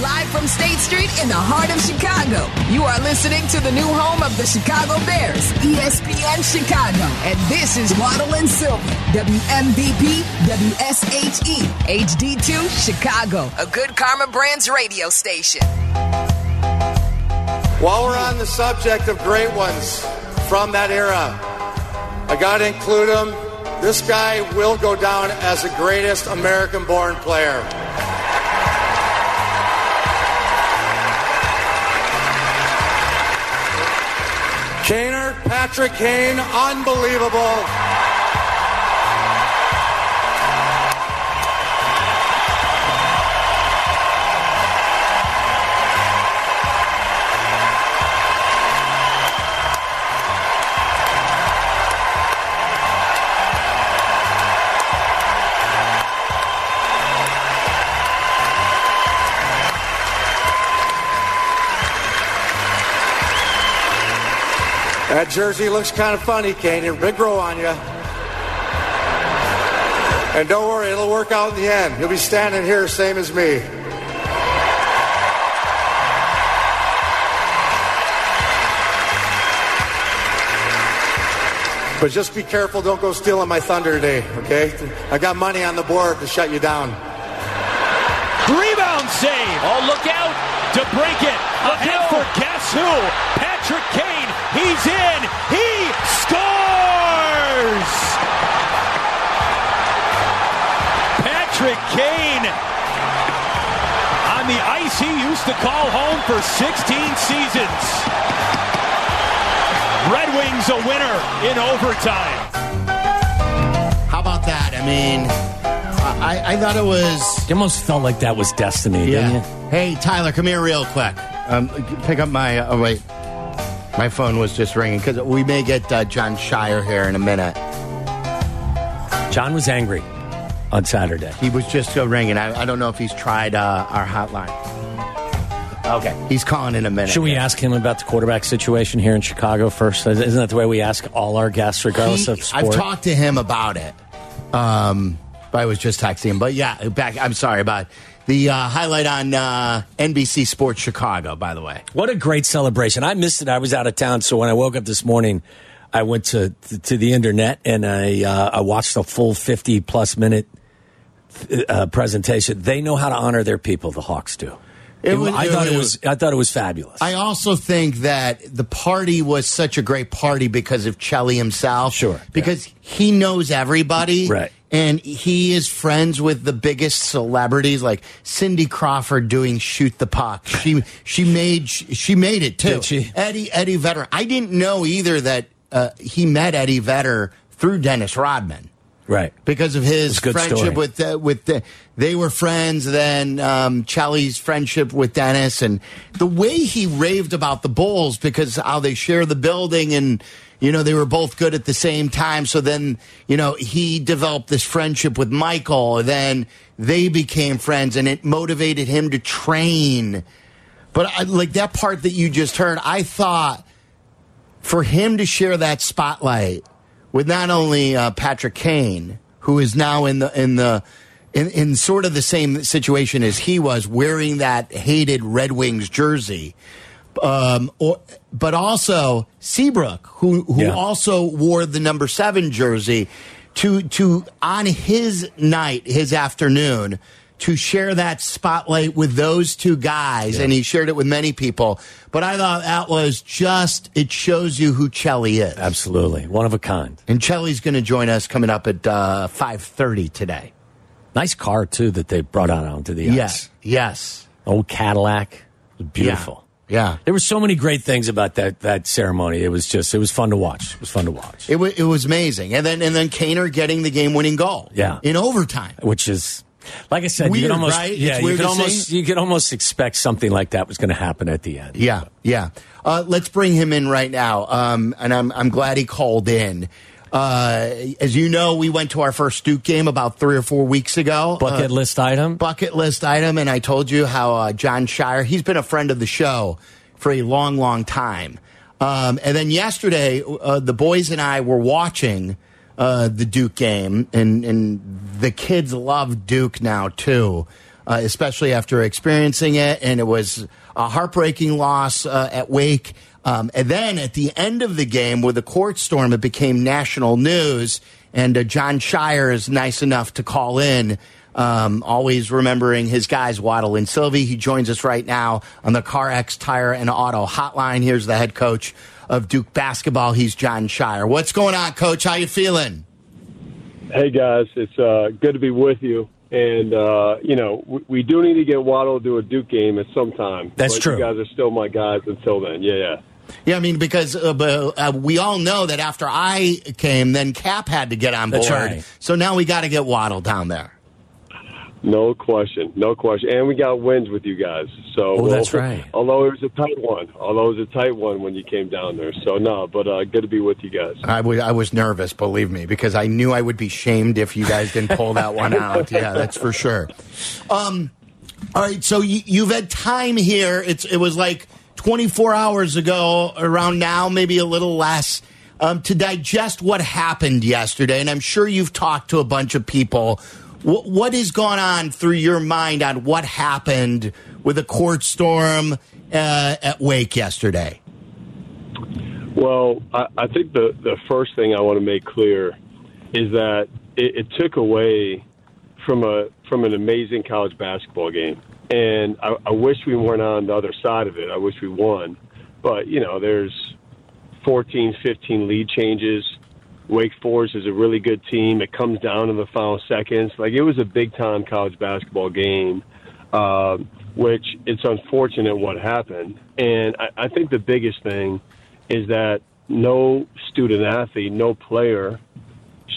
Live from State Street in the heart of Chicago, you are listening to the new home of the Chicago Bears, ESPN Chicago. And this is Waddle and Silver, WMVP, WSHE, HD2, Chicago, a good Karma Brands radio station. While we're on the subject of great ones from that era, I got to include him. This guy will go down as the greatest American born player. Kaner, Patrick Kane, unbelievable. That jersey looks kind of funny, Kane. Big grow on you. And don't worry, it'll work out in the end. You'll be standing here, same as me. But just be careful, don't go stealing my thunder today, okay? I got money on the board to shut you down. Rebound save. Oh, look out. To break it. Ahead for guess who? Patrick Kane. He's in. He scores. Patrick Kane on the ice he used to call home for 16 seasons. Red Wings a winner in overtime. How about that? I mean, I, I thought it was. It almost felt like that was destiny, didn't you? Hey, Tyler, come here real quick. Um, pick up my. Oh, wait. My phone was just ringing because we may get uh, Jon Scheyer here in a minute. Jon was angry on Saturday. He was just uh, ringing. I, I don't know if he's tried uh, our hotline. Okay, he's calling in a minute. Should we ask him about the quarterback situation here in Chicago first? Isn't that the way we ask all our guests, regardless He- of sport? I've talked to him about it. Um, but I was just texting him. But yeah, back. I'm sorry about the uh, highlight on uh, NBC Sports Chicago. By the way, What a great celebration! I missed it. I was out of town, so when I woke up this morning, I went to to the internet and I uh, I watched a full fifty plus minute uh, presentation. They know how to honor their people. The Hawks do. It was- I thought it was-. I thought it was fabulous. I also think that the party was such a great party because of Cheli himself. Sure, because he knows everybody, Right. And he is friends with the biggest celebrities, like Cindy Crawford doing "Shoot the Puck." She she made she made it too. Did she? Eddie Eddie Vedder. I didn't know either that uh, he met Eddie Vedder through Dennis Rodman right. because of his friendship story. with uh, with the, they were friends. Then um, Cheli's friendship with Dennis and the way he raved about the Bulls because how they share the building and you know they were both good at the same time. So then you know he developed this friendship with Michael. and Then they became friends and it motivated him to train. But I, like that part that you just heard, I thought for him to share that spotlight with not only uh, Patrick Kane, who is now in the in the in, in sort of the same situation as he was, wearing that hated Red Wings jersey, um, or, but also Seabrook, who who Yeah. also wore the number seven jersey, to to on his night, his afternoon. To share that spotlight with those two guys, and he shared it with many people. But I thought that was just, it shows you who Cheli is. Absolutely, one of a kind. And Cheli's going to join us coming up at uh, 5.30 today. Nice car too that they brought out onto the ice. Yes. Yes. Old Cadillac. Beautiful. Yeah. There were so many great things about that that ceremony. It was just it was fun to watch. It was fun to watch. It, wa it was amazing. And then and then Kaner getting the game winning goal. Yeah. In overtime. Which is like I said, you Weird, could almost right? yeah, you could almost see. you could almost expect something like that was going to happen at the end. Yeah. Yeah. Uh, let's bring him in right now. Um, and I'm, I'm glad he called in. Uh, as you know, we went to our first Duke game about three or four weeks ago. Bucket Uh, list item. bucket list item, and I told you how uh, Jon Scheyer, he's been a friend of the show for a long, long time. Um, and then yesterday, uh, the boys and I were watching uh, the Duke game, and, and the kids love Duke now too. uh, especially after experiencing it. And it was a heartbreaking loss uh, at Wake. Um, and then at the end of the game, with the court storm, it became national news. And uh, Jon Scheyer is nice enough to call in. Um, always remembering his guys, Waddle and Sylvie. He joins us right now on the CarX Tire and Auto Hotline. Here's the head coach of Duke basketball. He's Jon Scheyer. What's going on, Coach? How you feeling? Hey guys, it's uh, good to be with you. And uh, you know, we, we, do need to get Waddle to do a Duke game at some time. That's but true. You guys are still my guys until then. Yeah, yeah. Yeah, I mean, because uh, uh, we all know that after I came, then Cap had to get on board. Right. So now we got to get Waddle down there. No question, no question, and we got wins with you guys. So, oh, that's right. Although it was a tight one, although it was a tight one when you came down there. So no, but uh, good to be with you guys. I was I was nervous, believe me, because I knew I would be shamed if you guys didn't pull that one out. Yeah, that's for sure. Um, all right, so you, you've had time here. It's it was like 24 hours ago, around now, maybe a little less. Um, to digest what happened yesterday, and I'm sure you've talked to a bunch of people what, what has gone on through your mind on what happened with the court storm uh, at Wake yesterday? Well, I, I, think the, the first thing I want to make clear is that it, it took away from a from an amazing college basketball game, and I, I wish we weren't on the other side of it. I wish we won, but you know, there's 14, 15 lead changes Wake Forest is a really good team. It comes down to the final seconds. Like it was a big time college basketball game, uh, which it's unfortunate what happened. And I, I think the biggest thing is that no student athlete, no player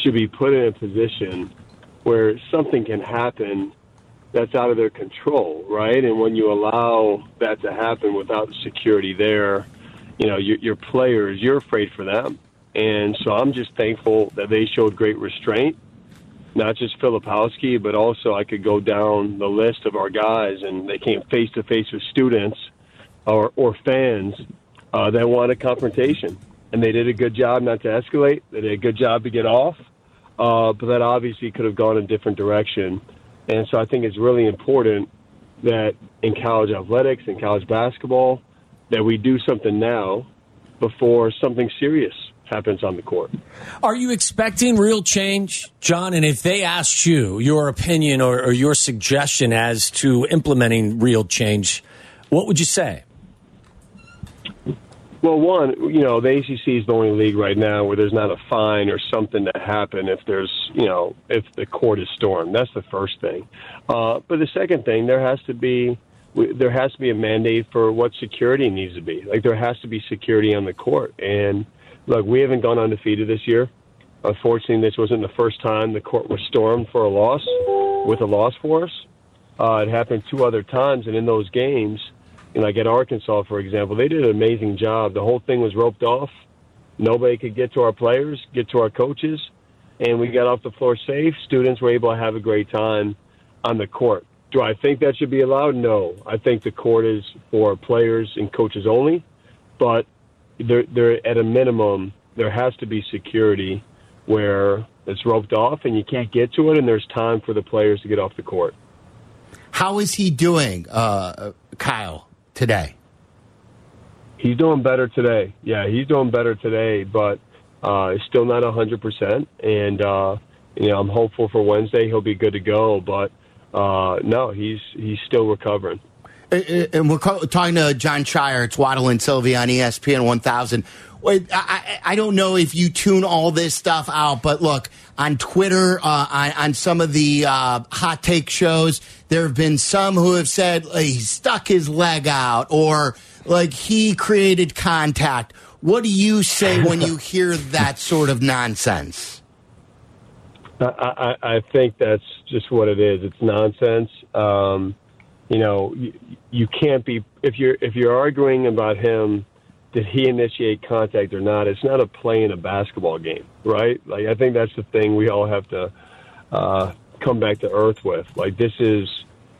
should be put in a position where something can happen that's out of their control, right? And when you allow that to happen without security there, you know, your, your players, you're afraid for them and so I'm just thankful that they showed great restraint, not just Filipowski, but also I could go down the list of our guys, and they came face to face with students or, or fans uh, that wanted confrontation. And they did a good job not to escalate. They did a good job to get off, uh, but that obviously could have gone a different direction. And so I think it's really important that in college athletics and college basketball that we do something now before something serious happens on the court. Are you expecting real change, Jon? And if they asked you your opinion or, or your suggestion as to implementing real change, what would you say? Well, one, you know, the ACC is the only league right now where there's not a fine or something to happen if there's, you know, if the court is stormed. That's the first thing. Uh, but the second thing, there has to be there has to be a mandate for what security needs to be. Like there has to be security on the court, and look, we haven't gone undefeated this year. Unfortunately, this wasn't the first time the court was stormed for a loss with a loss for us. Uh, it happened two other times, and in those games, you know, like at Arkansas, for example, they did an amazing job. The whole thing was roped off. Nobody could get to our players, get to our coaches, and we got off the floor safe. Students were able to have a great time on the court. Do I think that should be allowed? No. I think the court is for players and coaches only, but there, there at a minimum there has to be security where it's roped off and you can't get to it, and there's time for the players to get off the court. How is he doing, uh, Kyle, today? He's doing better today. Yeah, he's doing better today, but uh, still not 100%. And, uh, you know, I'm hopeful for Wednesday he'll be good to go, but uh, no, he's he's still recovering. Uh, uh, and we're talking to Jon Scheyer. It's Waddle and Silvy on ESPN 1000. I, I don't know if you tune all this stuff out, but look on Twitter, uh, on, on, some of the uh, hot take shows, there have been some who have said like, he stuck his leg out or like he created contact. What do you say when you hear that sort of nonsense? I, I, I think that's just what it is. It's nonsense. Um, you know, you, you can't be if you're if you're arguing about him did he initiate contact or not? It's not a play in a basketball game, right? Like I think that's the thing we all have to uh, come back to earth with. Like this is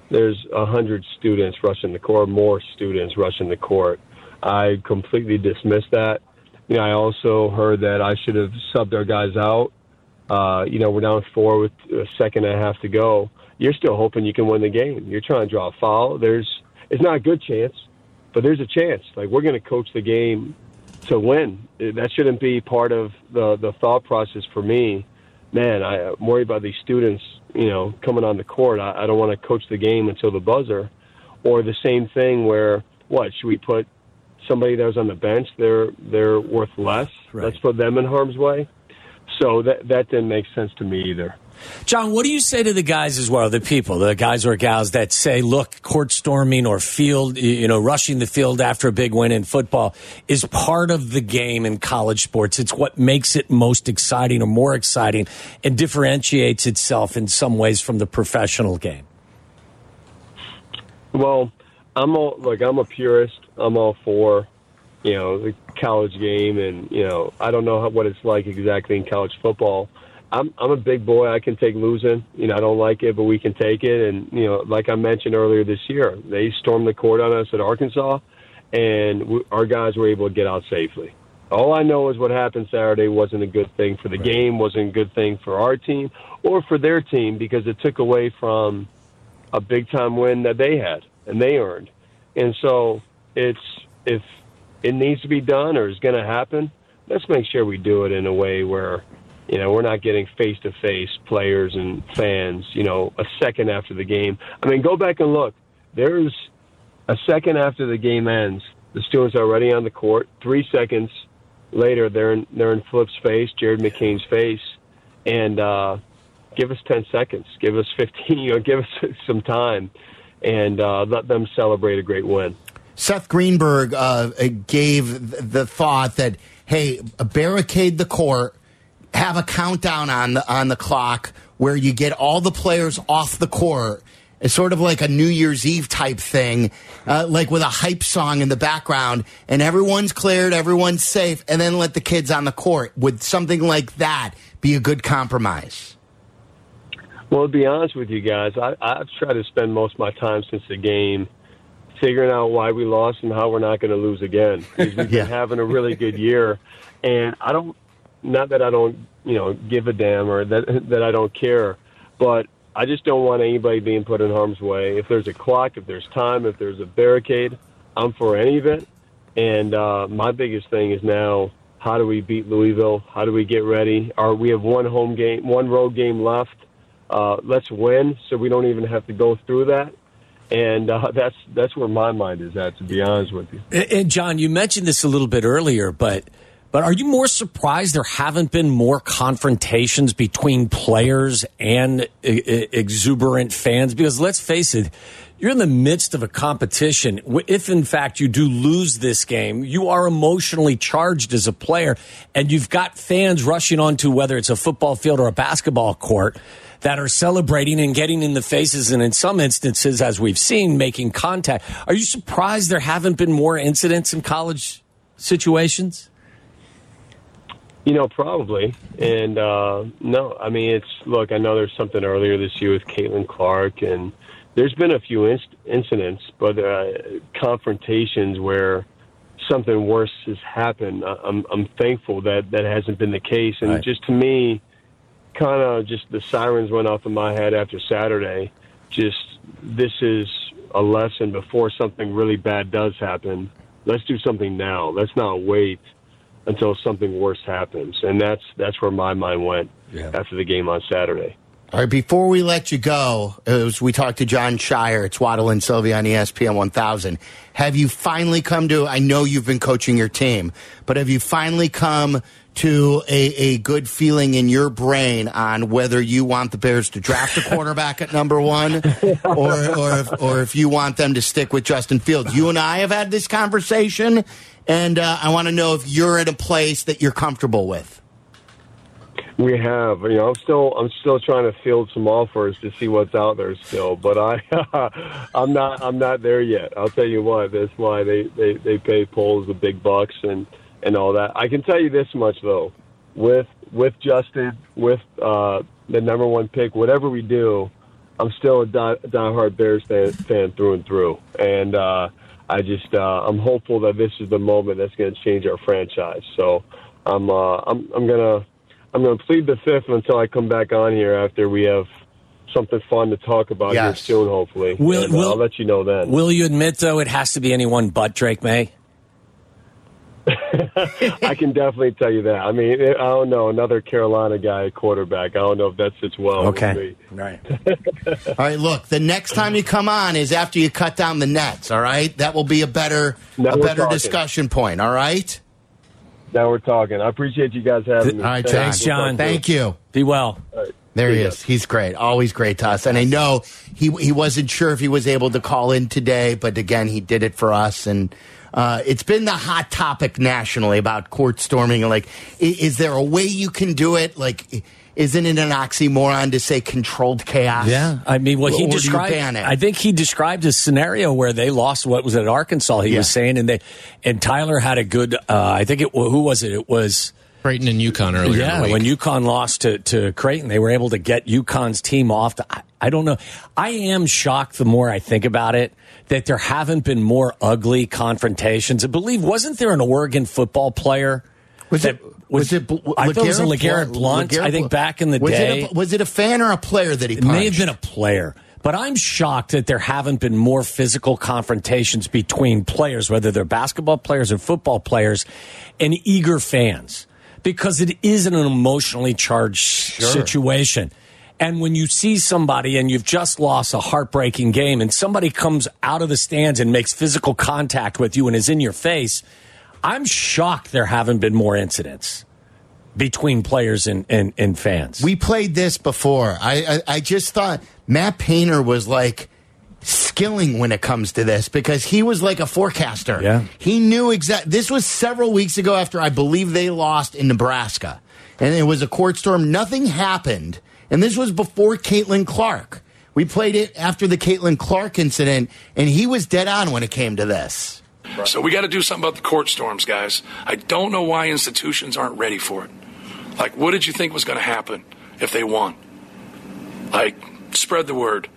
there's a hundred students rushing the court, more students rushing the court. I completely dismissed that. You know, I also heard that I should have subbed our guys out. Uh, you know, we're down four with a second and a half to go you're still hoping you can win the game. You're trying to draw a foul. There's it's not a good chance, but there's a chance. Like we're going to coach the game to win. That shouldn't be part of the the thought process for me. Man, I, I'm worried about these students. You know, coming on the court. I, I don't want to coach the game until the buzzer, or the same thing where what should we put somebody that was on the bench? They're they're worth less. Right. Let's put them in harm's way. So that that didn't make sense to me either. Jon, what do you say to the guys as well, the people, the guys or gals that say, look, court storming or field, you know, rushing the field after a big win in football is part of the game in college sports. It's what makes it most exciting or more exciting and differentiates itself in some ways from the professional game. Well, I'm all like I'm a purist. I'm all for, you know, the college game, and you know, I don't know what it's like exactly in college football. I'm I'm a big boy. I can take losing. You know, I don't like it, but we can take it. And you know, like I mentioned earlier this year, they stormed the court on us at Arkansas, and we, our guys were able to get out safely. All I know is what happened Saturday wasn't a good thing for the right. game, wasn't a good thing for our team or for their team because it took away from a big time win that they had and they earned. And so it's if it needs to be done or is going to happen, let's make sure we do it in a way where you know, we're not getting face to face players and fans, you know, a second after the game. I mean, go back and look. There's a second after the game ends, the students are already on the court. Three seconds later, they're in, they're in Flip's face, Jared McCain's face, and uh, give us 10 seconds, give us 15, you know, give us some time, and uh, let them celebrate a great win. Seth Greenberg uh, gave the thought that, hey, barricade the court have a countdown on the on the clock where you get all the players off the court. It's sort of like a New Year's Eve type thing, uh, like with a hype song in the background, and everyone's cleared, everyone's safe, and then let the kids on the court. Would something like that be a good compromise? Well, to be honest with you guys, I, I've tried to spend most of my time since the game figuring out why we lost and how we're not going to lose again. Because we've yeah. been having a really good year, and I don't not that I don't, you know, give a damn or that that I don't care, but I just don't want anybody being put in harm's way. If there's a clock, if there's time, if there's a barricade, I'm for any of it. And uh, my biggest thing is now, how do we beat Louisville? How do we get ready? Are we have one home game, one road game left? Uh, let's win, so we don't even have to go through that. And uh, that's that's where my mind is at, to be honest with you. And Jon, you mentioned this a little bit earlier, but but are you more surprised there haven't been more confrontations between players and exuberant fans? Because let's face it, you're in the midst of a competition. If in fact you do lose this game, you are emotionally charged as a player, and you've got fans rushing onto whether it's a football field or a basketball court that are celebrating and getting in the faces, and in some instances, as we've seen, making contact. Are you surprised there haven't been more incidents in college situations? You know, probably. And uh, no, I mean, it's look. I know there's something earlier this year with Caitlin Clark, and there's been a few inc- incidents, but uh, confrontations where something worse has happened. I'm I'm thankful that that hasn't been the case. And right. just to me, kind of just the sirens went off in my head after Saturday. Just this is a lesson before something really bad does happen. Let's do something now. Let's not wait until something worse happens. And that's that's where my mind went yeah. after the game on Saturday. All right, before we let you go, as we talked to Jon Scheyer, it's Waddle and Sylvia on ESPN 1000. Have you finally come to, I know you've been coaching your team, but have you finally come to a, a good feeling in your brain on whether you want the Bears to draft a quarterback at number one or, or, if, or if you want them to stick with Justin Fields? You and I have had this conversation, and uh, I want to know if you're in a place that you're comfortable with. We have, you know, I'm still, I'm still trying to field some offers to see what's out there still, but I, I'm not, I'm not there yet. I'll tell you what, that's why they, they, they pay Poles the big bucks and, and all that. I can tell you this much though, with, with Justin, with, uh, the number one pick, whatever we do, I'm still a die, diehard Bears fan, fan through and through. And, uh, I just uh, I'm hopeful that this is the moment that's going to change our franchise. So I'm uh, I'm I'm gonna I'm gonna plead the fifth until I come back on here after we have something fun to talk about Yes. here soon, hopefully. Will- And, uh, will- I'll let you know then. Will you admit though it has to be anyone but Drake Maye? I can definitely tell you that. I mean, I don't know another Carolina guy quarterback. I don't know if that sits well. with me. Right. All right, look, the next time you come on is after you cut down the nets, all right? That will be a better Now a better talking. discussion point, all right? Now we're talking. I appreciate you guys having me. All right, Thanks, Jon. Thank you. Be well. There he See is. He's great. Always great to us. And I know he he wasn't sure if he was able to call in today, but again, he did it for us. And uh, it's been the hot topic nationally about court storming. Like, i- is there a way you can do it? Like, isn't it an oxymoron to say controlled chaos? Yeah, I mean, what he Or described. ban it? I think he described a scenario where they lost. What was it, Arkansas? He Yeah. was saying, and they and Tyler had a good. Uh, I think it. Who was it? It was. Creighton and UConn earlier. in Yeah, the week. when UConn lost to, to Creighton, they were able to get UConn's team off. The, I, I don't know. I am shocked the more I think about it that there haven't been more ugly confrontations. I believe, wasn't there an Oregon football player? Was that it? Was, it? I thought it was a LeGarrette Blunt- Blunt. I think back in the was day. It a, was it a fan or a player that he It may have been a player, but I'm shocked that there haven't been more physical confrontations between players, whether they're basketball players or football players, and eager fans, because it is an emotionally charged situation. And when you see somebody and you've just lost a heartbreaking game, and somebody comes out of the stands and makes physical contact with you and is in your face, I'm shocked there haven't been more incidents between players and, and, and fans. We played this before. I, I I just thought Matt Painter was like skilling when it comes to this because he was like a forecaster. Yeah. He knew exact. This was several weeks ago after I believe they lost in Nebraska, and it was a court storm. Nothing happened, and this was before Caitlin Clark. We played it after the Caitlin Clark incident, and he was dead on when it came to this. So we got to do something about the court storms, guys. I don't know why institutions aren't ready for it. Like, what did you think was going to happen if they won? Like, spread the word.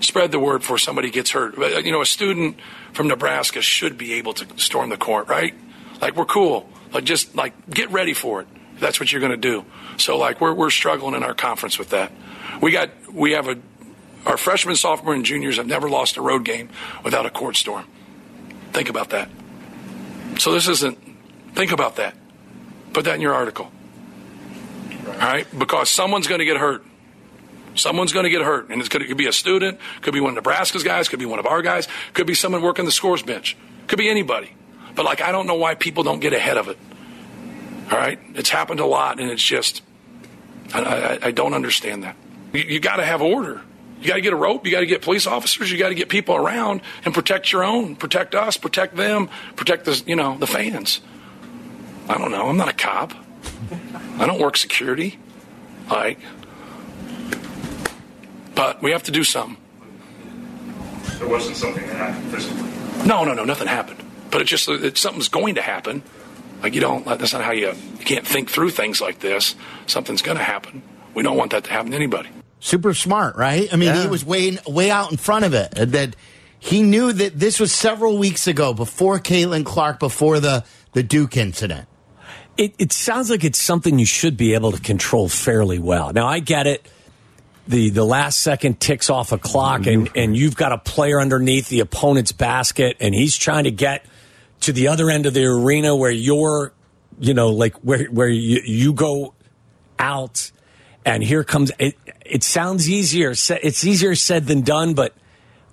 Spread the word before somebody gets hurt. You know, a student from Nebraska should be able to storm the court, right? Like, we're cool. Like, just like get ready for it. That's what you're going to do. So, like, we're we're struggling in our conference with that. We got we have a our freshmen, sophomore, and juniors have never lost a road game without a court storm. Think about that. So this isn't. Think about that. Put that in your article. All right, because someone's going to get hurt. Someone's going to get hurt, and to, it could be a student, could be one of Nebraska's guys, could be one of our guys, could be someone working the scores bench, could be anybody. But like, I don't know why people don't get ahead of it. All right, it's happened a lot, and it's just, I, I, I don't understand that. You, you got to have order. You got to get a rope. You got to get police officers. You got to get people around and protect your own, protect us, protect them, protect the you know the fans. I don't know. I'm not a cop. I don't work security. Like, but we have to do something. There wasn't something that happened physically. No, no, no, nothing happened. But it's just that something's going to happen. Like you don't. That's not how you. You can't think through things like this. Something's going to happen. We don't want that to happen to anybody. super smart, right? I mean, he was way way out in front of it. That he knew that this was several weeks ago, before Caitlin Clark, before the the Duke incident. it, it sounds like it's something you should be able to control fairly well. Now, I get it. The, the last second ticks off a clock, and, and you've got a player underneath the opponent's basket, and he's trying to get to the other end of the arena where you're, you know, like where, where you, you go out, and here comes it. It sounds easier. It's easier said than done, but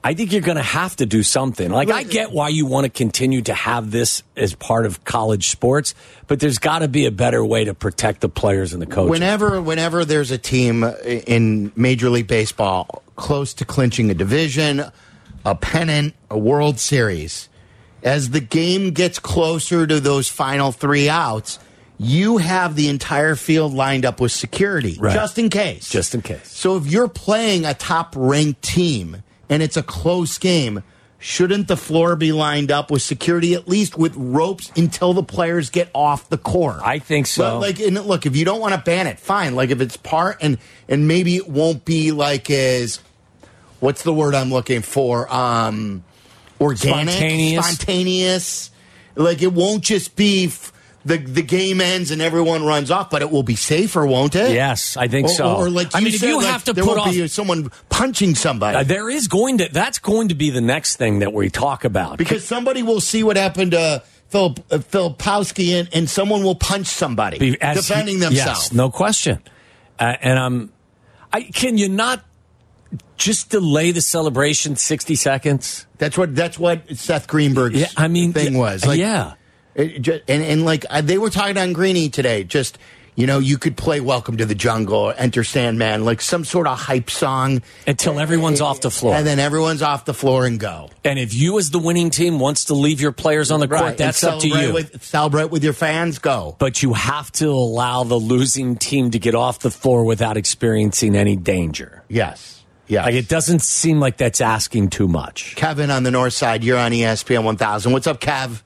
I think you're going to have to do something. Like, I get why you want to continue to have this as part of college sports, but there's got to be a better way to protect the players and the coaches. Whenever whenever there's a team in Major League Baseball close to clinching a division, a pennant, a World Series, as the game gets closer to those final three outs, you have the entire field lined up with security Right. just in case. Just in case. So if you're playing a top ranked team and it's a close game, shouldn't the floor be lined up with security at least with ropes until the players get off the court? I think so. But like, look, if you don't want to ban it, fine. Like, if it's part and and maybe it won't be like as what's the word I'm looking for? Um, organic, Spontaneous. spontaneous. Like, it won't just be f- the the game ends and everyone runs off, but it will be safer, won't it? Yes, I think Or, so. or like I you mean, if you like, have to put off, be someone punching somebody uh, there is going to that's going to be the next thing that we talk about because somebody will see what happened to Phil uh, Filipowski and, and someone will punch somebody as defending he- themselves. Yes, no question. Uh, and I'm, I can you not just delay the celebration sixty seconds? That's what that's what Seth Greenberg's Yeah, I mean, thing was. Like, yeah. It ju- and and like they were talking on Greeny today, just you know, you could play "Welcome to the Jungle" or "Enter Sandman," like some sort of hype song, Until everyone's off the floor. and then everyone's off the floor and go. And if you, as the winning team, wants to leave your players on the court, Right, that's up to you. With, celebrate with your fans. Go. but you have to allow the losing team to get off the floor without experiencing any danger. Yes. Yes. Like it doesn't seem like that's asking too much. Kevin on the north side. You're on ESPN 1000. What's up, Kev?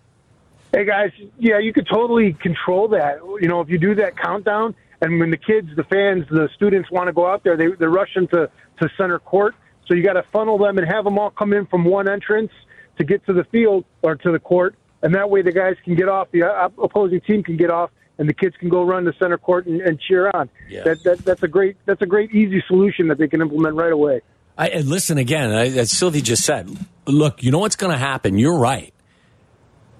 Hey guys, yeah, you could totally control that. You know, if you do that countdown, and when the kids, the fans, the students want to go out there, they they're rushing to to center court. So you got to funnel them and have them all come in from one entrance to get to the field or to the court, and that way the guys can get off, the uh, opposing team can get off, and the kids can go run to center court and, and cheer on. Yeah. That, that that's a great that's a great easy solution that they can implement right away. I, and listen again, I, as Sylvie just said, look, you know what's going to happen? You're right.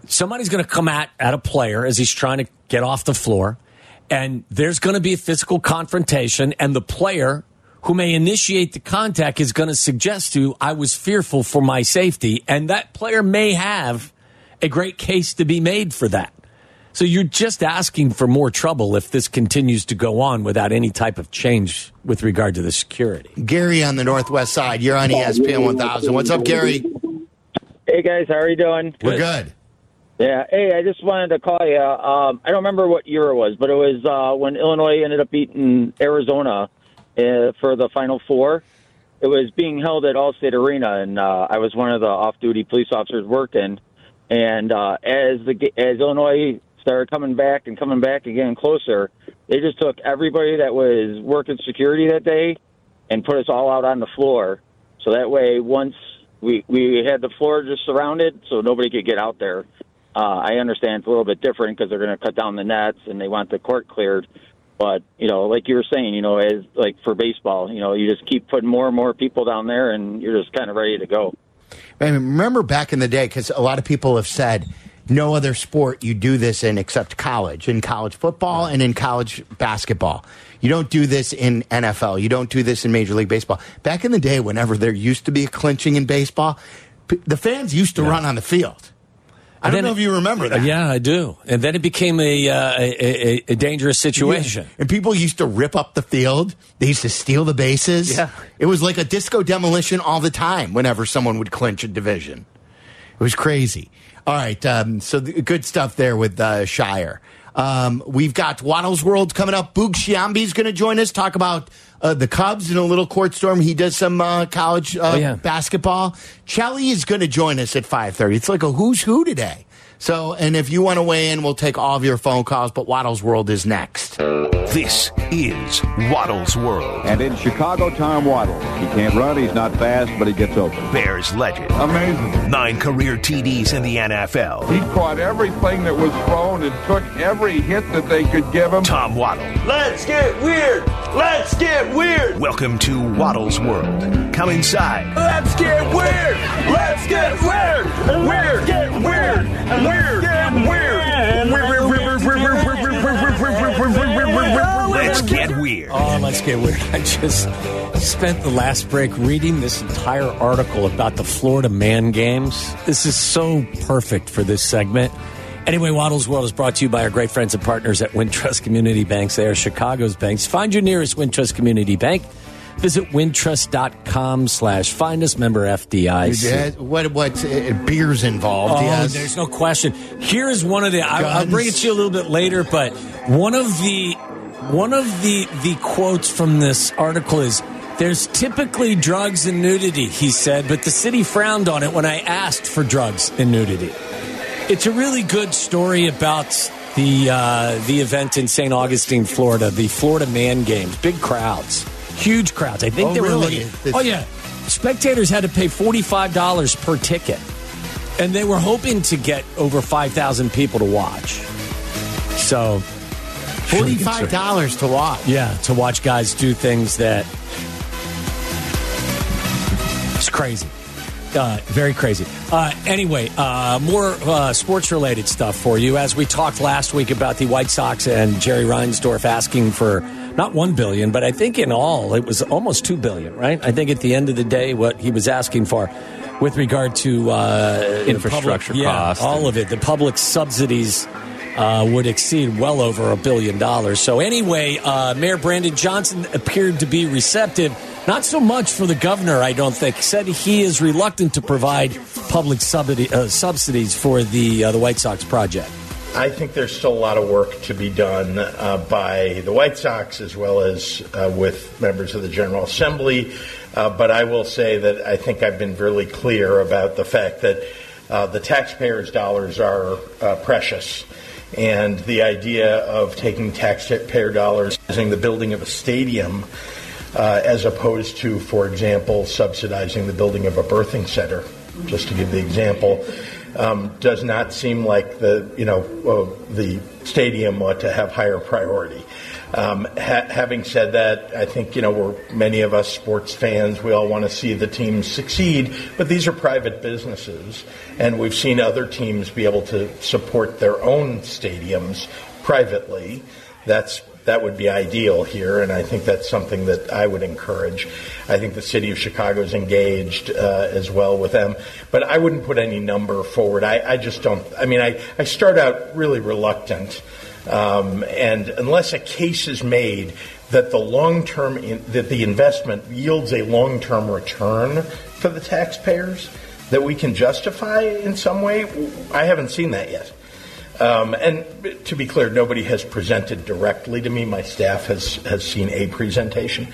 Somebody's going to come at, at a player as he's trying to get off the floor, and there's going to be a physical confrontation, and the player who may initiate the contact is going to suggest to, I was fearful for my safety, and that player may have a great case to be made for that. So you're just asking for more trouble if this continues to go on without any type of change with regard to the security. Gary on the northwest side. You're on ESPN 1000. What's up, Gary? Hey guys, how are you doing? We're good. Yeah. Hey, I just wanted to call you. Um, I don't remember what year it was, but it was uh, when Illinois ended up beating Arizona uh, for the Final Four. It was being held at Allstate Arena, and uh, I was one of the off-duty police officers working. And uh, as the as Illinois started coming back and coming back getting closer, they just took everybody that was working security that day and put us all out on the floor. So that way, once we we had the floor just surrounded, so nobody could get out there. Uh, I understand it's a little bit different because they're going to cut down the nets and they want the court cleared. But you know, like you were saying, you know, as like for baseball, you know, you just keep putting more and more people down there, and you're just kind of ready to go. I mean, remember back in the day, because a lot of people have said no other sport you do this in except college, in college football and in college basketball. You don't do this in NFL. You don't do this in Major League Baseball. Back in the day, whenever there used to be a clinching in baseball, the fans used to run on the field. I don't know if you remember that. Yeah, I do. And then it became a uh, a, a, a dangerous situation. And people used to rip up the field. They used to steal the bases. Yeah. It was like a disco demolition all the time whenever someone would clinch a division. It was crazy. All right. Um, so the, good stuff there with uh, Scheyer. Um, we've got Waddle's World coming up. Boog Sciambi's going to join us, talk about uh, the Cubs in a little court storm. He does some uh, college uh, Oh, yeah. basketball. Cheli is going to join us at 5.30. It's like a who's who today. So, and if you want to weigh in, we'll take all of your phone calls, but Waddle's World is next. This is Waddle's World. And in Chicago, Tom Waddle. He can't run, he's not fast, but he gets open. Bears legend. Amazing. Nine career TDs in the NFL. He caught everything that was thrown and took every hit that they could give him. Tom Waddle. Let's get weird. Let's get weird. Welcome to Waddle's World. Come inside. Let's get weird. Let's get weird. Weird. Get weird. Weird. Get weird. Let's get weird. Oh, let's get weird. I just spent the last break reading this entire article about the Florida man games. This is so perfect for this segment. Anyway, Waddle's World is brought to you by our great friends and partners at Wintrust Community Banks. They are Chicago's banks. Find your nearest Wintrust Community Bank. Visit wintrust.com slash find us member FDIC. What what uh, beers involved? Oh, yes. there's no question. Here is one of the. I, I'll bring it to you a little bit later, but one of the one of the the quotes from this article is. There's typically drugs and nudity, he said, but the city frowned on it when I asked for drugs and nudity. It's a really good story about the uh, the event in St. Augustine, Florida, the Florida Man Games. Big crowds, huge crowds. I think Oh, they were really? looking. It's- Oh yeah, spectators had to pay forty five dollars per ticket, and they were hoping to get over five thousand people to watch. So Forty-five dollars to watch. Yeah, to watch guys do things that it's crazy. Uh, very crazy. Uh, anyway, uh, more uh, sports related stuff for you. As we talked last week about the White Sox and Jerry Reinsdorf asking for not one billion, but I think in all it was almost two billion. Right? I think at the end of the day, what he was asking for with regard to uh, Infrastructure public, yeah, all of it, the public subsidies uh, would exceed well over a billion dollars. So anyway, uh, Mayor Brandon Johnson appeared to be receptive. Not so much for the governor, I don't think. Said he is reluctant to provide public subsidy, uh, subsidies for the uh, the White Sox project. I think there's still a lot of work to be done uh, by the White Sox as well as uh, with members of the General Assembly. Uh, but I will say that I think I've been really clear about the fact that uh, the taxpayers' dollars are uh, precious. And the idea of taking taxpayer dollars, using the building of a stadium, uh, as opposed to, for example, subsidizing the building of a birthing center, just to give the example, um, does not seem like the you know uh, the stadium ought to have higher priority. Um, ha- having said that, I think you know we're many of us sports fans. We all want to see the teams succeed, but these are private businesses, and we've seen other teams be able to support their own stadiums privately. That's that would be ideal here, and I think that's something that I would encourage. I think the city of Chicago is engaged uh, as well with them, but I wouldn't put any number forward. I, I just don't. I mean, I, I start out really reluctant, um, and unless a case is made that the long term that the investment yields a long term return for the taxpayers that we can justify in some way, I haven't seen that yet. Um, and to be clear, nobody has presented directly to me. My staff has, has seen a presentation.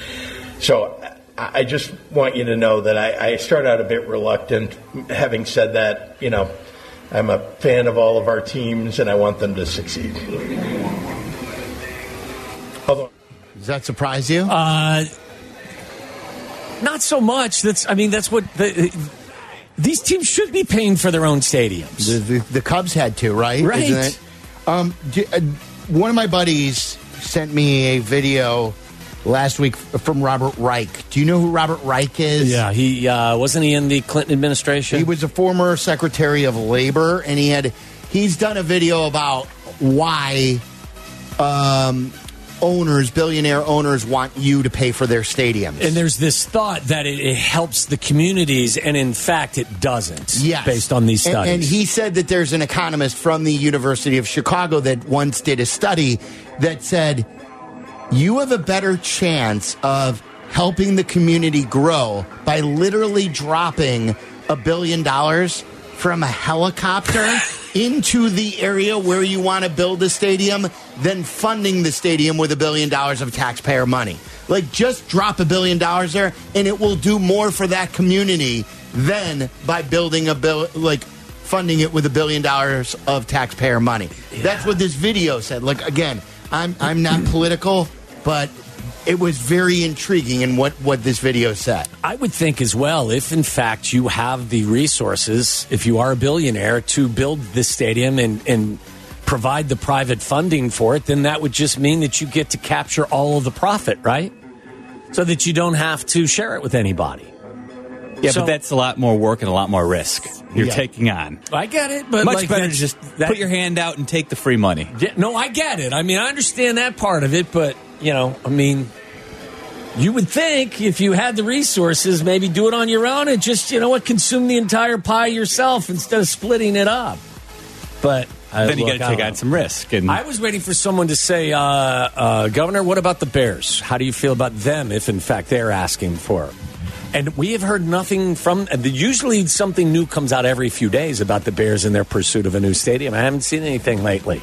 So I, I just want you to know that I, I start out a bit reluctant. Having said that, you know, I'm a fan of all of our teams and I want them to succeed. Although, Does that surprise you? Uh, not so much. That's I mean that's what the, these teams should be paying for their own stadiums. The, the, the Cubs had to, right? Right. Isn't it? Um, d- uh, one of my buddies sent me a video last week from Robert Reich. Do you know who Robert Reich is? Yeah, he uh, wasn't he in the Clinton administration. He was a former Secretary of Labor, and he had he's done a video about why um, owners, billionaire owners, want you to pay for their stadiums. And there's this thought that it, it helps the communities, and in fact, it doesn't. Yes. based on these And- studies. And, he said that there's an economist from the University of Chicago that once did a study that said you have a better chance of helping the community grow by literally dropping a billion dollars from a helicopter into the area where you want to build the stadium than funding the stadium with a billion dollars of taxpayer money. Like, just drop a billion dollars there, and it will do more for that community than by building a bill, like funding it with a billion dollars of taxpayer money. That's what this video said. Like, again, I'm I'm not political, but it was very intriguing in what what this video said. I would think as well, if in fact you have the resources, if you are a billionaire, to build this stadium and, and provide the private funding for it, then that would just mean that you get to capture all of the profit, right? So that you don't have to share it with anybody. Yeah, So- but that's a lot more work and a lot more risk you're Yeah. taking on. I get it, but Much like, better to just that- put your hand out and take the free money. Yeah, no, I get it. I mean, I understand that part of it, but you know, I mean, you would think if you had the resources, maybe do it on your own and just you know what, consume the entire pie yourself instead of splitting it up. But I- then you got to take on some risk. And I was waiting for someone to say, uh, uh, Governor, what about the Bears? How do you feel about them if, in fact, they're asking for it? And we have heard nothing from. Usually, something new comes out every few days about the Bears and their pursuit of a new stadium. I haven't seen anything lately.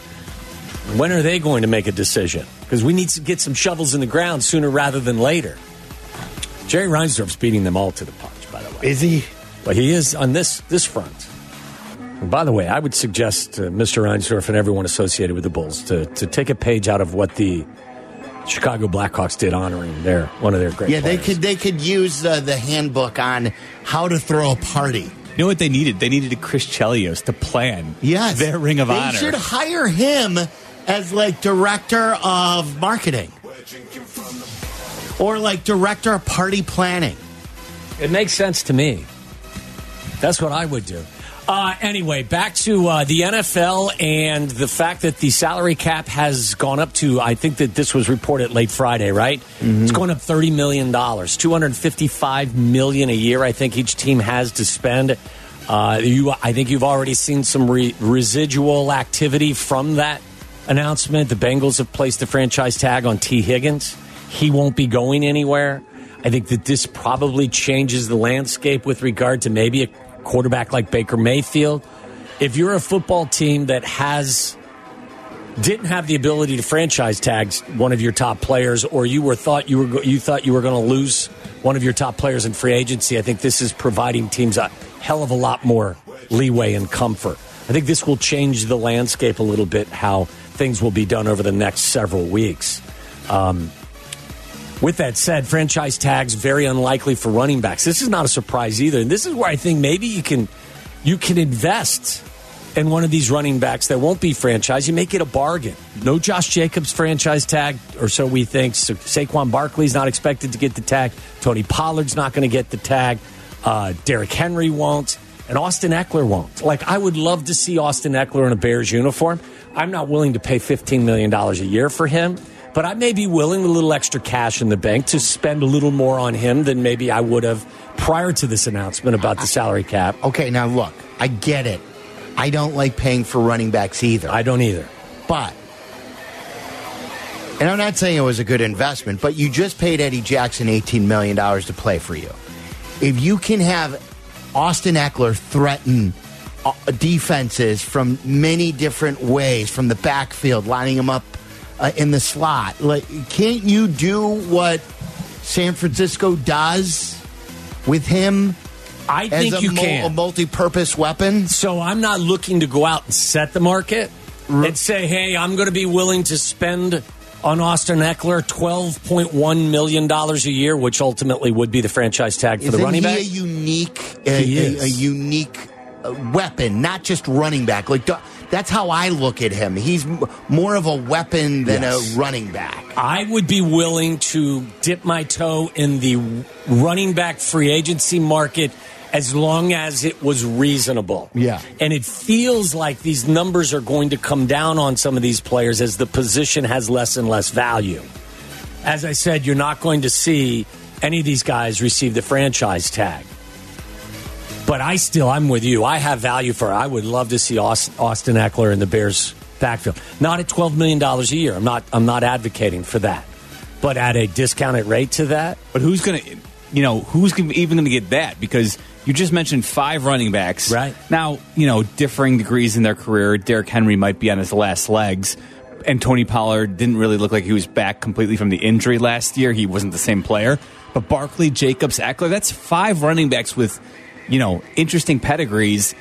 When are they going to make a decision? Because we need to get some shovels in the ground sooner rather than later. Jerry Reinsdorf's beating them all to the punch, by the way. Is he? Well, he is on this this front. And by the way, I would suggest to Mr. Reinsdorf and everyone associated with the Bulls to, to take a page out of what the Chicago Blackhawks did honoring their one of their great Yeah, they could they could use uh, the handbook on how to throw a party. you know what they needed? They needed a Chris Chelios to plan Yes, their Ring of honor. they should hire him as like director of marketing or like director of party planning. It makes sense to me. That's what I would do. Uh, anyway, back to uh, the NFL and the fact that the salary cap has gone up to. I think that this was reported late Friday, right? It's going up $30 million, 255 million a year. I think each team has to spend. Uh, you, I think you've already seen some re- residual activity from that announcement. The Bengals have placed the franchise tag on Tee Higgins. He won't be going anywhere. I think that this probably changes the landscape with regard to maybe a quarterback like Baker Mayfield. If you're a football team that has didn't have the ability to franchise tag one of your top players, or you were thought you were you thought you were going to lose one of your top players in free agency, I think this is providing teams a hell of a lot more leeway and comfort. I think this will change the landscape a little bit how things will be done over the next several weeks. Um, with that said, franchise tags very unlikely for running backs. This is not a surprise either. And this is where I think maybe you can you can invest in one of these running backs that won't be franchise. You make it a bargain. No Josh Jacobs franchise tag, or so we think. So Saquon Barkley's not expected to get the tag. Tony Pollard's not going to get the tag. Uh, Derrick Henry won't. And Austin Ekeler won't. Like, I would love to see Austin Ekeler in a Bears uniform. I'm not willing to pay $15 million a year for him, but I may be willing with a little extra cash in the bank to spend a little more on him than maybe I would have prior to this announcement about the salary cap. Okay, now look, I get it. I don't like paying for running backs either. I don't either. But, and I'm not saying it was a good investment, but you just paid Eddie Jackson $18 million to play for you. If you can have Austin Ekeler threaten uh, defenses from many different ways, from the backfield, lining him up uh, in the slot, like, can't you do what San Francisco does with him? I think a you mul- can. a multi-purpose weapon. So I'm not looking to go out and set the market and say, hey, I'm going to be willing to spend on Austin Ekeler $12.1 million a year, which ultimately would be the franchise tag for Isn't the running he back. a unique, a, He a- a unique uh, weapon, not just running back? Like that's how I look at him. He's more of a weapon than Yes. a running back. I would be willing to dip my toe in the running back free agency market as long as it was reasonable. Yeah. And it feels like these numbers are going to come down on some of these players as the position has less and less value. As I said, you're not going to see any of these guys receive the franchise tag. But I still, I'm with you. I have value for. I would love to see Aus- Austin Ekeler in the Bears backfield. Not at twelve million dollars a year. I'm not. I'm not advocating for that. But at a discounted rate to that, But who's going to, you know, who's even going to get that? Because you just mentioned five running backs. Right. Now, you know, differing degrees in their career. Derrick Henry might be on his last legs. And Tony Pollard didn't really look like he was back completely from the injury last year. He wasn't the same player. But Barkley, Jacobs, Ekeler, that's five running backs with, you know, interesting pedigrees.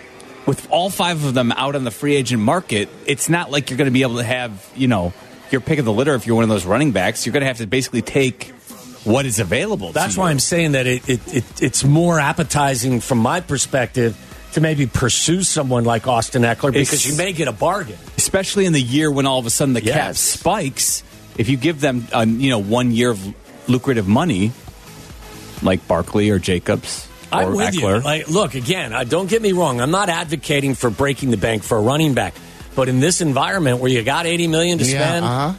With all five of them out on the free agent market, it's not like you're going to be able to have, you know, your pick of the litter if you're one of those running backs. You're going to have to basically take what is available. that's to why you. I'm saying that it, it, it it's more appetizing from my perspective to maybe pursue someone like Austin Ekeler because It's- you may get a bargain. especially in the year when all of a sudden the cap spikes. If you give them, uh, you know, one year of lucrative money, like Barkley or Jacobs or I'm with Ekeler, you. Like, look again. Uh, don't get me wrong. I'm not advocating for breaking the bank for a running back, but in this environment where you got 80 million to spend, uh-huh.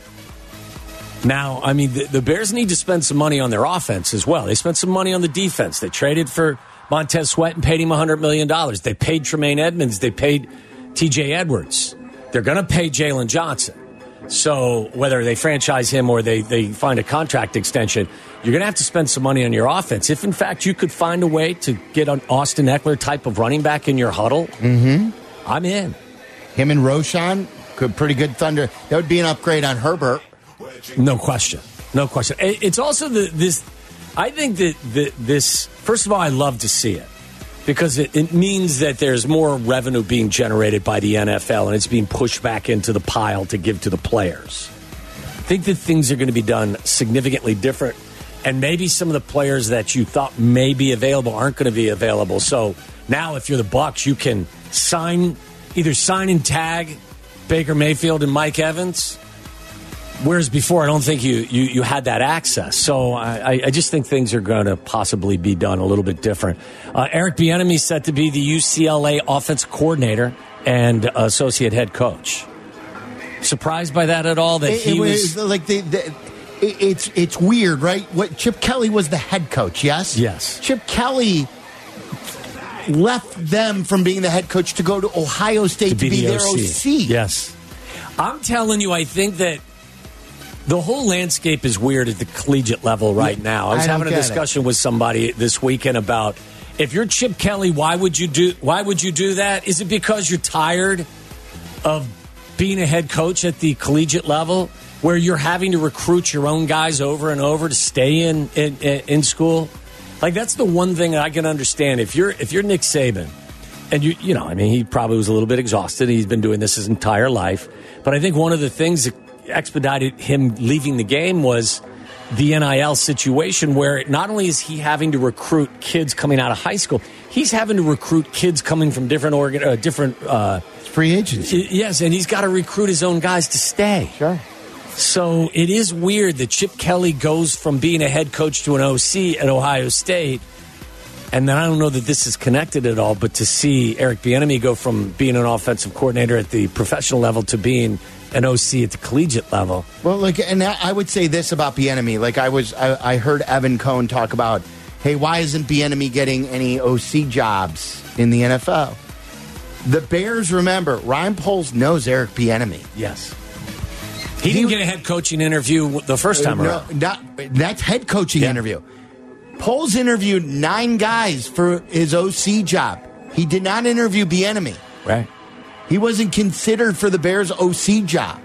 Now I mean the, the Bears need to spend some money on their offense as well. They spent some money on the defense. They traded for Montez Sweat and paid him 100 million dollars. They paid Tremaine Edmunds. They paid T.J. Edwards. They're going to pay Jaylon Johnson. So whether they franchise him or they, they find a contract extension, you're going to have to spend some money on your offense. If in fact you could find a way to get an Austin Ekeler type of running back in your huddle, Mm-hmm. I'm in. Him and Roschon could pretty good thunder. That would be an upgrade on Herbert. No question. No question. It's also the this. I think that the, this. First of all, I love to see it because it, it means that there's more revenue being generated by the NFL and it's being pushed back into the pile to give to the players. I think that things are going to be done significantly different, and maybe some of the players that you thought may be available aren't going to be available. So now, if you're the Bucks, you can sign either sign and tag Baker Mayfield and Mike Evans. Whereas before, I don't think you you, you had that access. So I, I- just think things are going to possibly be done a little bit different. Uh, Eric Bieniemy set to be the UCLA offensive coordinator and associate head coach. Surprised by that at all? That It- he it was. like the, the it- it's it's weird, right? What Chip Kelly was the head coach, yes, Yes. Chip Kelly left them from being the head coach to go to Ohio State to be, their OC. Yes. I'm telling you, I think that the whole landscape is weird at the collegiate level right now. I was I having a get it. discussion with somebody this weekend about if you're Chip Kelly, why would you do why would you do that? Is it because you're tired of being a head coach at the collegiate level where you're having to recruit your own guys over and over to stay in in, in school? Like that's the one thing I can understand. If you're if you're Nick Saban, and you you know, I mean, he probably was a little bit exhausted. He's been doing this his entire life, but I think one of the things that expedited him leaving the game was the NIL situation, where not only is he having to recruit kids coming out of high school, he's having to recruit kids coming from different organ, uh, different uh, free agents. Yes, and he's got to recruit his own guys to stay. Sure. So it is weird that Chip Kelly goes from being a head coach to an OC at Ohio State. And then I don't know that this is connected at all, but to see Eric Bieniemy go from being an offensive coordinator at the professional level to being an OC at the collegiate level. Well, like, and I would say this about Bieniemy. Like, I was, I, I heard Evan Cohn talk about, hey, why isn't Bieniemy getting any OC jobs in the NFL? The Bears, remember, Ryan Poles knows Eric Bieniemy. Yes. He, didn't get a head coaching interview the first time Uh, no, around. not- that's head coaching interview. Poles interviewed nine guys for his OC job. He did not interview Bieniemy. Right. He wasn't considered for the Bears OC job.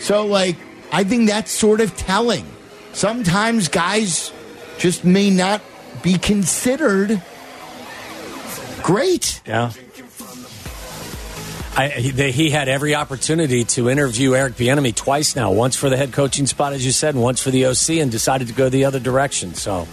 So, like, I think that's sort of telling. Sometimes guys just may not be considered great. Yeah. I, he, had every opportunity to interview Eric Bieniemy twice now. Once for the head coaching spot, as you said, and once for the OC, and decided to go the other direction. So,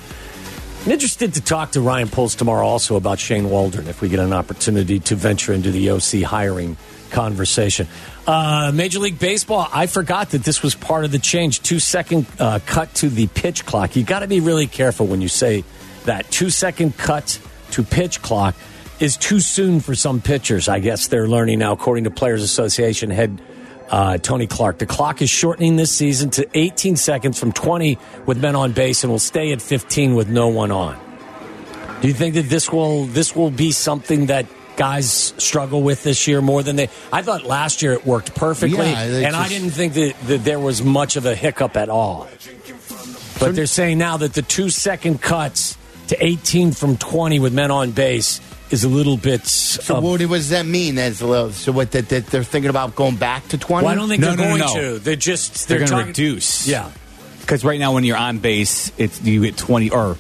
I'm interested to talk to Ryan Poles tomorrow also about Shane Waldron if we get an opportunity to venture into the OC hiring conversation. Uh, Major League Baseball, I forgot that this was part of the change. Two second uh, cut to the pitch clock. You got to be really careful when you say that. Two second cut to pitch clock is too soon for some pitchers. I guess they're learning now, according to Players Association head uh, Tony Clark. The clock is shortening this season to 18 seconds from 20 with men on base, and will stay at 15 with no one on. Do you think that this will this will be something that guys struggle with this year more than they? I thought last year it worked perfectly, Yeah, and I didn't think that, that there was much of a hiccup at all. But they're saying now that the two second cuts to 18 from 20 with men on base is a little bit. So, of- what does that mean? As a little, so, what, that, that they're thinking about going back to 20? well, I don't think No, they're no, no, going no. to. They're just They're, they're, going to talking- reduce. Yeah. Because right now, when you're on base, it's you get 20 or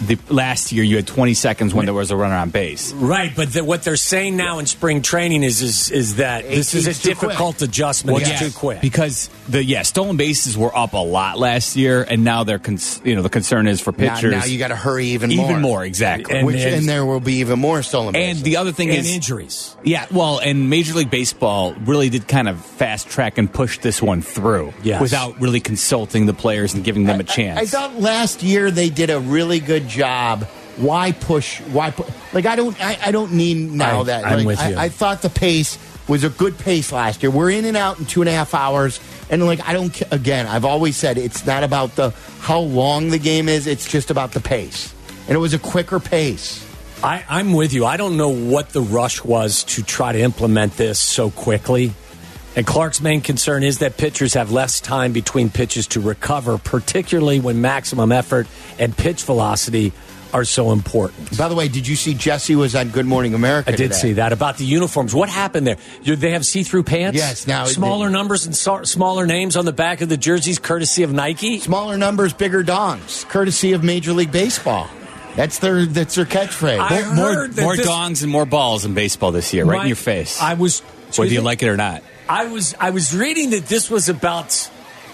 the last year you had 20 seconds when there was a runner on base. Right, but the, what they're saying now in spring training is is, is that this is a 18's too quick. difficult adjustment. it's yes, too quick. because the yeah stolen bases were up a lot last year, and now they're cons- you know the concern is for pitchers. now you got to hurry even more. even more exactly. And- Which, and, there will be even more stolen Bases. And the other thing and is injuries. Yeah, well, and Major League Baseball really did kind of fast track and push this one through Yes. without really consulting the players and giving them a I- chance. I, thought last year they did a really good job. Why push? Why put? Like I don't. I, I don't need now I- that. I'm like, with you. I thought the pace was a good pace last year. We're in and out in two and a half hours, and like I don't. Again, I've always said it's not about the how long the game is. It's just about the pace, and it was a quicker pace. I, I'm with you. I don't know what the rush was to try to implement this so quickly. And Clark's main concern is that pitchers have less time between pitches to recover, particularly when maximum effort and pitch velocity are so important. By the way, did you see Jesse was on Good Morning America? I did today? see that about the uniforms. What happened there? You- They have see-through pants. Yes, now- smaller numbers and so, smaller names on the back of the jerseys, courtesy of Nike. Smaller numbers, bigger dongs, courtesy of Major League Baseball. That's their that's their catchphrase. I more heard that more this- dongs and more balls in baseball this year, right My- in your face. I was whether you like it or not. I was I was reading that this was about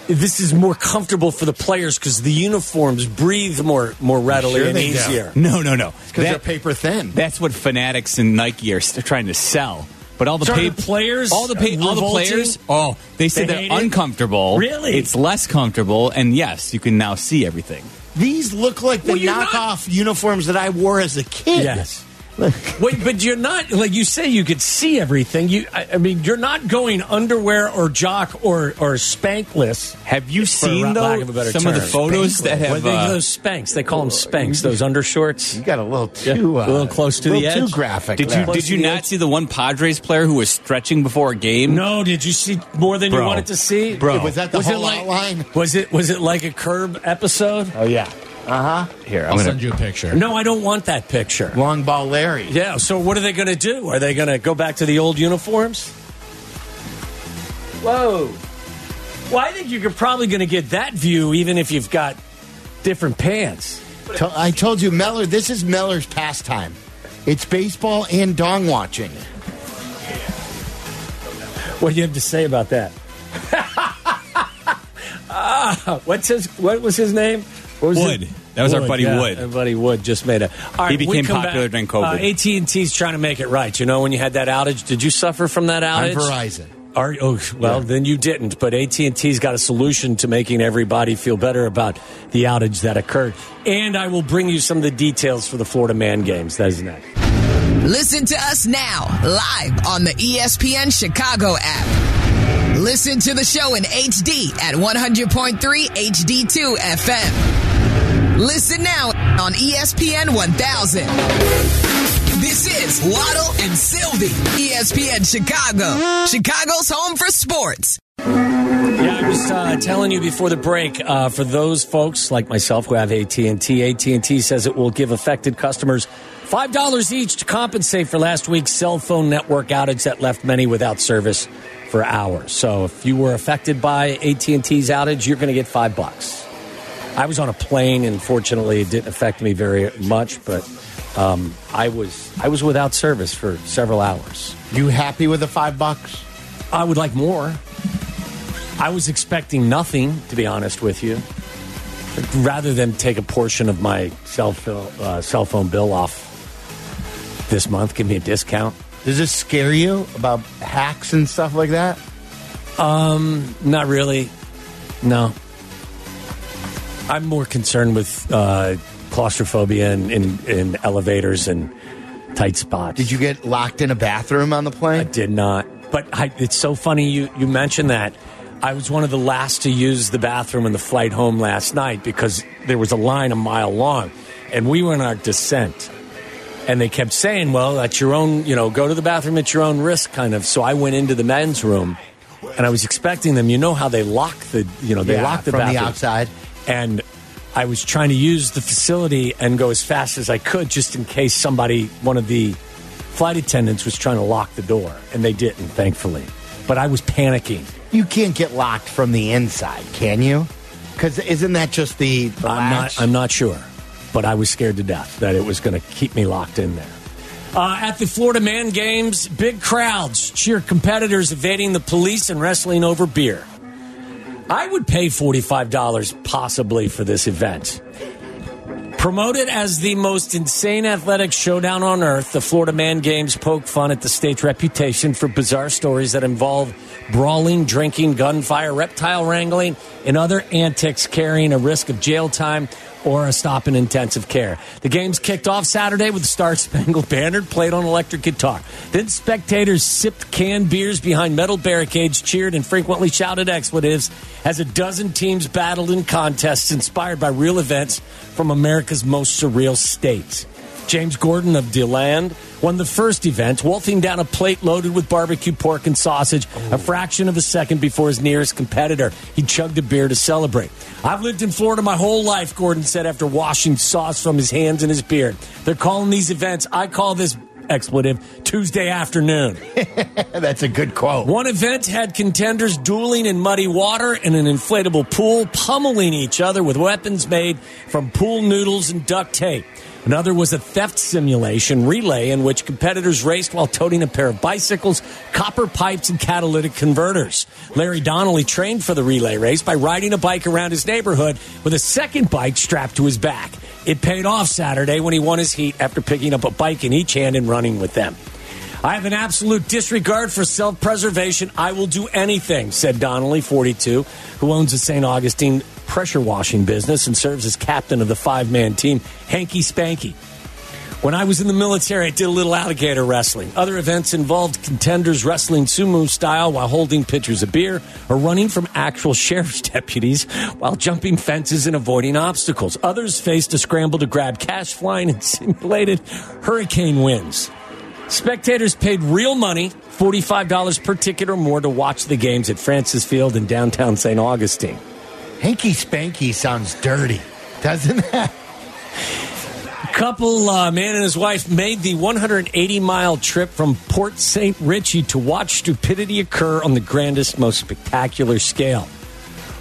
this is more comfortable for the players because the uniforms breathe more more readily Sure and they do. easier. No, no, no. because they're paper thin. That's what Fanatics and Nike are st- trying to sell. But all the So paid the players all the pay, all the players, oh, they said They they hate are it? uncomfortable. Really? It's less comfortable, and yes, you can now see everything. These look like the Well, you're not- knockoff uniforms that I wore as a kid. Yes. Wait, but you're not like you say you could see everything. You, I, I mean, you're not going underwear or jock or or spankless. Have you seen lack though of a better some of the term. photos that What have are they, uh, those Spanx? They call them Spanx. Those undershorts. You got a little Yeah, too, uh, a little close to the little edge. too graphic. Did you did you not edge. see the one Padres player who was stretching before a game? No, did you see more than you wanted to see, Bro. Was that the it whole like, outline? Was it was it like a curb episode? Oh yeah. Uh huh. Here, I'm I'll gonna. send you a picture. No, I don't want that picture. Long ball Larry. Yeah. So what are they going to do? Are they going to go back to the old uniforms? Whoa. Well, I think you're probably going to get that view even if you've got different pants. I told you, Meller. This is Meller's pastime. It's baseball and dong watching. What do you have to say about that? ah, what's his? What was his name? What Wood. his- That was our buddy yeah, Wood. Our buddy Wood just made a. All right, He became popular back. during COVID. Uh, AT and T's trying to make it right. You know, when you had that outage, did you suffer from that On outage? Verizon. Are, oh, well, then you didn't. But AT and T's got a solution to making everybody feel better about the outage that occurred. And I will bring you some of the details for the Florida Man games. That is next. Listen to us now, live on the ESPN Chicago app. Listen to the show in HD at 100.3 HD2 FM. Listen now on ESPN 1000. This is Waddle and Silvy, ESPN Chicago, Chicago's home for sports. Yeah, I was uh, telling you before the break. Uh, for those folks like myself who have AT and T, AT and T says it will give affected customers five dollars each to compensate for last week's cell phone network outage that left many without service for hours. So, if you were affected by AT and T's outage, you're going to get five bucks. I was on a plane, and fortunately, it didn't affect me very much. But um, I was I was without service for several hours. You happy with the five bucks? I would like more. I was expecting nothing, to be honest with you. Rather than take a portion of my cell, phone, uh, cell phone bill off this month, give me a discount. Does this scare you about hacks and stuff like that? Um, not really. No. I'm more concerned with uh, claustrophobia in, in, in elevators and tight spots. Did you get locked in a bathroom on the plane? I did not. But I, it's so funny you, you mentioned that. I was one of the last to use the bathroom in the flight home last night because there was a line a mile long, and we were in our descent. And they kept saying, "Well, at your own, you know, go to the bathroom at your own risk," kind of. So I went into the men's room, and I was expecting them. You know how they lock the, you know, they Yeah, lock the from the bathroom outside. And I was trying to use the facility and go as fast as I could, just in case somebody, one of the flight attendants, was trying to lock the door, and they didn't, thankfully. But I was panicking. You can't get locked from the inside, can you? Because isn't that just the, the I'm not. I'm not sure, but I was scared to death that it was going to keep me locked in there. Uh, at the Florida Man Games, big crowds cheer competitors evading the police and wrestling over beer. I would pay forty-five dollars possibly for this event. Promoted as the most insane athletic showdown on earth, the Florida Man Games poke fun at the state's reputation for bizarre stories that involve brawling, drinking, gunfire, reptile wrangling, and other antics carrying a risk of jail time or a stop in intensive care. The games kicked off Saturday with the Star Spangled Banner played on electric guitar. Then spectators sipped canned beers behind metal barricades, cheered, and frequently shouted expletives as a dozen teams battled in contests inspired by real events from America's most surreal states. James Gordon of DeLand won the first event, wolfing down a plate loaded with barbecue pork and sausage a fraction of a second before his nearest competitor. He chugged a beer to celebrate. I've lived in Florida my whole life, Gordon said after washing sauce from his hands and his beard. They're calling these events, I call this expletive, Tuesday afternoon. That's a good quote. One event had contenders dueling in muddy water in an inflatable pool, pummeling each other with weapons made from pool noodles and duct tape. Another was a theft simulation relay in which competitors raced while toting a pair of bicycles, copper pipes, and catalytic converters. Larry Donnelly trained for the relay race by riding a bike around his neighborhood with a second bike strapped to his back. It paid off Saturday when he won his heat after picking up a bike in each hand and running with them. I have an absolute disregard for self preservation. I will do anything, said Donnelly, 42, who owns a St. Augustine pressure washing business and serves as captain of the five man team, Hanky Spanky. When I was in the military, I did a little alligator wrestling. Other events involved contenders wrestling sumo style while holding pitchers of beer or running from actual sheriff's deputies while jumping fences and avoiding obstacles. Others faced a scramble to grab cash flying in simulated hurricane winds. Spectators paid real money, $45 per ticket or more, to watch the games at Francis Field in downtown St. Augustine. Hanky Spanky sounds dirty, doesn't it? A couple, uh, man and his wife, made the 180 mile trip from Port St. Richie to watch stupidity occur on the grandest, most spectacular scale.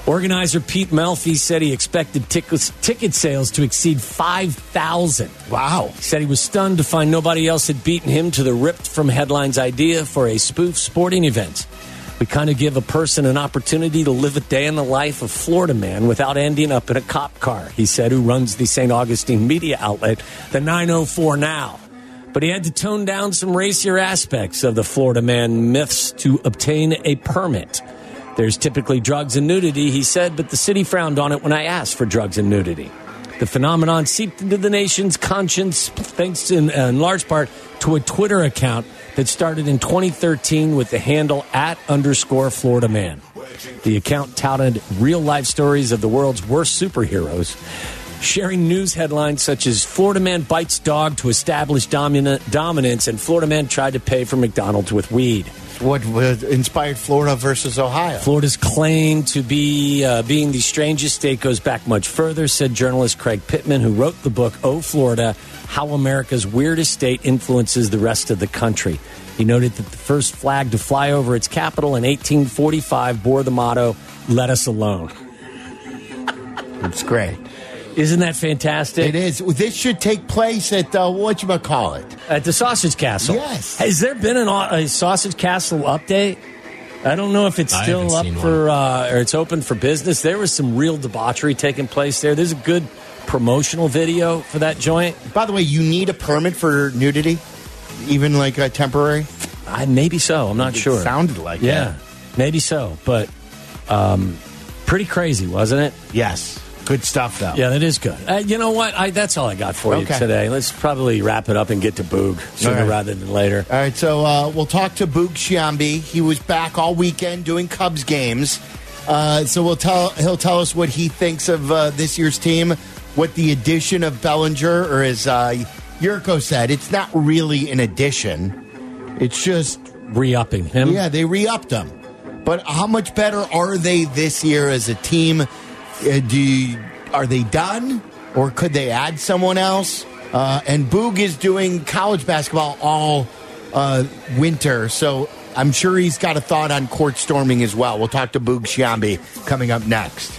Organizer Pete Melfi said he expected tickets, ticket sales to exceed 5,000. Wow. He said he was stunned to find nobody else had beaten him to the ripped from headlines idea for a spoof sporting event. We kind of give a person an opportunity to live a day in the life of Florida man without ending up in a cop car, he said, who runs the St. Augustine media outlet, the 904 Now. But he had to tone down some racier aspects of the Florida man myths to obtain a permit. There's typically drugs and nudity, he said, but the city frowned on it when I asked for drugs and nudity. The phenomenon seeped into the nation's conscience thanks in, in large part to a Twitter account that started in 2013 with the handle at underscore Florida Man. The account touted real life stories of the world's worst superheroes, sharing news headlines such as Florida Man bites dog to establish dominant, dominance, and Florida Man tried to pay for McDonald's with weed. What what inspired Florida versus Ohio? Florida's claim to be uh, being the strangest state goes back much further, said journalist Craig Pittman, who wrote the book Oh Florida How America's Weirdest State Influences the Rest of the Country. He noted that the first flag to fly over its capital in 1845 bore the motto, Let Us Alone. It's great. Isn't that fantastic? It is. This should take place at uh, what you call it at the Sausage Castle. Yes. Has there been an, a Sausage Castle update? I don't know if it's I still up for uh, or it's open for business. There was some real debauchery taking place there. There's a good promotional video for that joint. By the way, you need a permit for nudity, even like a temporary. I maybe so. I'm not It sure. sounded like yeah, maybe so. But um, pretty crazy, wasn't it? Yes. Good stuff, though. Yeah, that is good. Uh, you know what? I, that's all I got for you today. Let's probably wrap it up and get to Boog sooner right. rather than later. All right, so uh, we'll talk to Boog Sciambi. He was back all weekend doing Cubs games. Uh, so we'll tell he'll tell us what he thinks of uh, this year's team, what the addition of Bellinger, or as uh, Yurko said, it's not really an addition. It's just re-upping him. Yeah, they re-upped him. But how much better are they this year as a team? Uh, do you, are they done, or could they add someone else? Uh, and Boog is doing college basketball all uh, winter, so I'm sure he's got a thought on court storming as well. We'll talk to Boog Sciambi coming up next.